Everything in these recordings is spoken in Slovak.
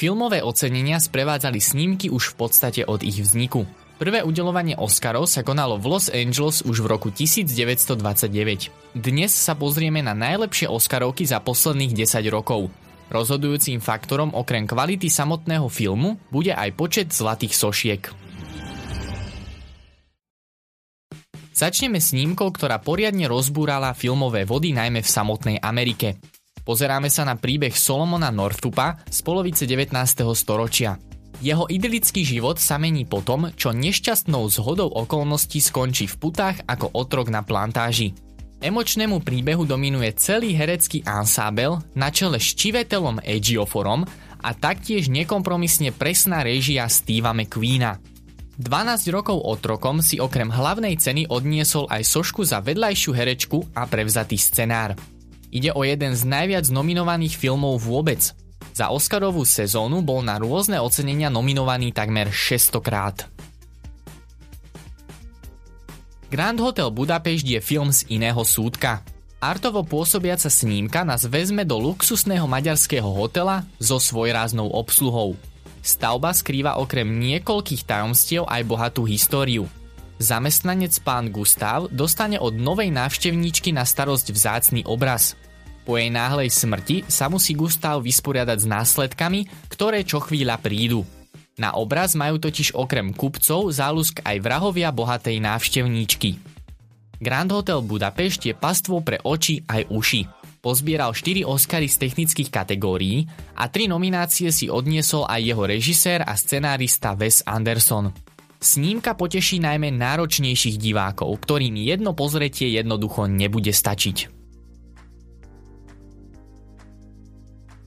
Filmové ocenenia sprevádzali snímky už v podstate od ich vzniku. Prvé udelovanie Oscarov sa konalo v Los Angeles už v roku 1929. Dnes sa pozrieme na najlepšie Oscarovky za posledných 10 rokov. Rozhodujúcim faktorom okrem kvality samotného filmu bude aj počet zlatých sošiek. Začneme snímkou, ktorá poriadne rozbúrala filmové vody najmä v samotnej Amerike. Pozeráme sa na príbeh Solomona Northupa z polovice 19. storočia. Jeho idylický život sa mení potom, čo nešťastnou zhodou okolností skončí v putách ako otrok na plantáži. Emočnému príbehu dominuje celý herecký ansábel na čele s čivetelom Edgioforom a taktiež nekompromisne presná režia Steva McQueena. 12 rokov otrokom si okrem hlavnej ceny odniesol aj sošku za vedľajšiu herečku a prevzatý scenár. Ide o jeden z najviac nominovaných filmov vôbec. Za Oscarovú sezónu bol na rôzne ocenenia nominovaný takmer 600 krát. Grand Hotel Budapešť je film z iného súdka. Artovo pôsobiaca snímka nás vezme do luxusného maďarského hotela so svojráznou obsluhou – Stavba skrýva okrem niekoľkých tajomstiev aj bohatú históriu. Zamestnanec pán Gustav dostane od novej návštevníčky na starosť vzácný obraz. Po jej náhlej smrti sa musí Gustav vysporiadať s následkami, ktoré čo chvíľa prídu. Na obraz majú totiž okrem kupcov zálusk aj vrahovia bohatej návštevníčky. Grand Hotel Budapešť je pastvou pre oči aj uši – pozbieral 4 Oscary z technických kategórií a 3 nominácie si odniesol aj jeho režisér a scenárista Wes Anderson. Snímka poteší najmä náročnejších divákov, ktorým jedno pozretie jednoducho nebude stačiť.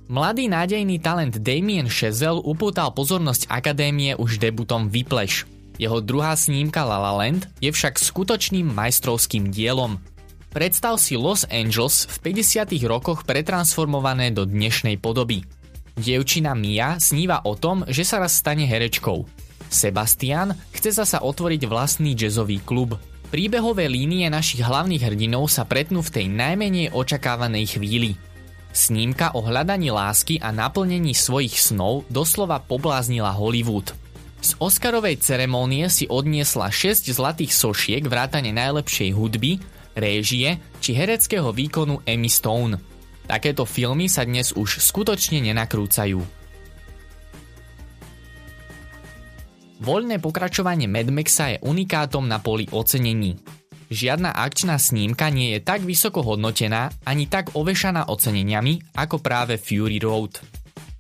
Mladý nádejný talent Damien Chazelle upútal pozornosť akadémie už debutom Whiplash. Jeho druhá snímka La La Land je však skutočným majstrovským dielom, Predstav si Los Angeles v 50. rokoch pretransformované do dnešnej podoby. Dievčina Mia sníva o tom, že sa raz stane herečkou. Sebastian chce zasa otvoriť vlastný jazzový klub. Príbehové línie našich hlavných hrdinov sa pretnú v tej najmenej očakávanej chvíli. Snímka o hľadaní lásky a naplnení svojich snov doslova pobláznila Hollywood. Z Oscarovej ceremónie si odniesla 6 zlatých sošiek vrátane najlepšej hudby réžie či hereckého výkonu Emmy Stone. Takéto filmy sa dnes už skutočne nenakrúcajú. Voľné pokračovanie Mad Maxa je unikátom na poli ocenení. Žiadna akčná snímka nie je tak vysoko hodnotená ani tak ovešaná oceneniami ako práve Fury Road.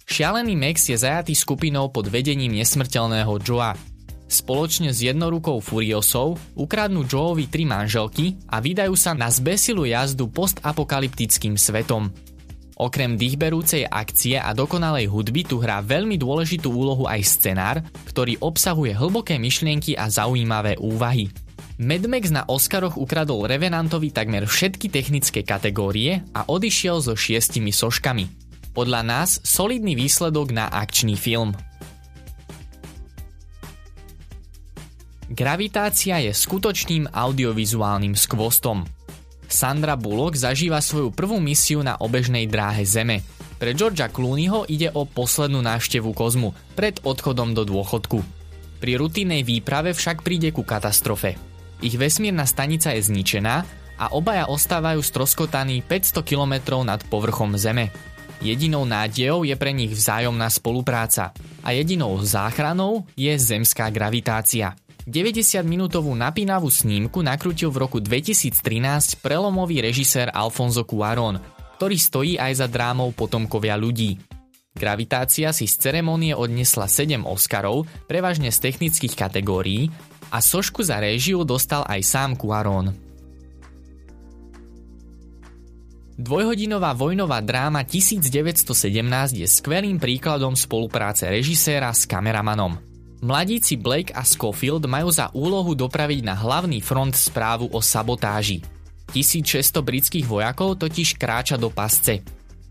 Šialený Max je zajatý skupinou pod vedením nesmrteľného Joa, Spoločne s jednorukou Furiosou ukradnú Joeovi tri manželky a vydajú sa na zbesilú jazdu postapokalyptickým svetom. Okrem dýchberúcej akcie a dokonalej hudby tu hrá veľmi dôležitú úlohu aj scenár, ktorý obsahuje hlboké myšlienky a zaujímavé úvahy. Mad Max na Oscaroch ukradol Revenantovi takmer všetky technické kategórie a odišiel so šiestimi soškami. Podľa nás solidný výsledok na akčný film. Gravitácia je skutočným audiovizuálnym skvostom. Sandra Bullock zažíva svoju prvú misiu na obežnej dráhe Zeme. Pre Georgia Clooneyho ide o poslednú návštevu kozmu pred odchodom do dôchodku. Pri rutinnej výprave však príde ku katastrofe. Ich vesmírna stanica je zničená a obaja ostávajú stroskotaní 500 km nad povrchom Zeme. Jedinou nádejou je pre nich vzájomná spolupráca a jedinou záchranou je zemská gravitácia. 90-minútovú napínavú snímku nakrútil v roku 2013 prelomový režisér Alfonso Cuarón, ktorý stojí aj za drámou Potomkovia ľudí. Gravitácia si z ceremonie odnesla 7 Oscarov, prevažne z technických kategórií, a sošku za réžiu dostal aj sám Cuarón. Dvojhodinová vojnová dráma 1917 je skvelým príkladom spolupráce režiséra s kameramanom. Mladíci Blake a Schofield majú za úlohu dopraviť na hlavný front správu o sabotáži. 1600 britských vojakov totiž kráča do pasce.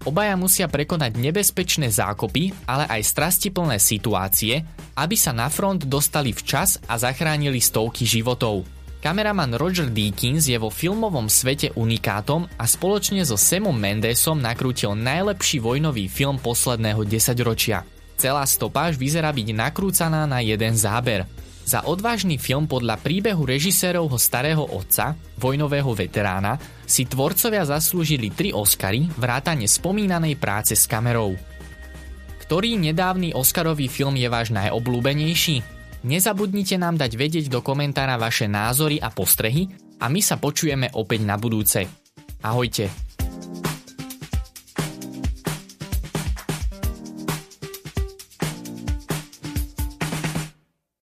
Obaja musia prekonať nebezpečné zákopy, ale aj strastiplné situácie, aby sa na front dostali včas a zachránili stovky životov. Kameraman Roger Deakins je vo filmovom svete unikátom a spoločne so Samom Mendesom nakrútil najlepší vojnový film posledného desaťročia – Celá stopáž vyzerá byť nakrúcaná na jeden záber. Za odvážny film podľa príbehu režisérovho starého otca, vojnového veterána, si tvorcovia zaslúžili tri Oscary vrátane spomínanej práce s kamerou. Ktorý nedávny Oscarový film je váš najobľúbenejší? Nezabudnite nám dať vedieť do komentára vaše názory a postrehy a my sa počujeme opäť na budúce. Ahojte.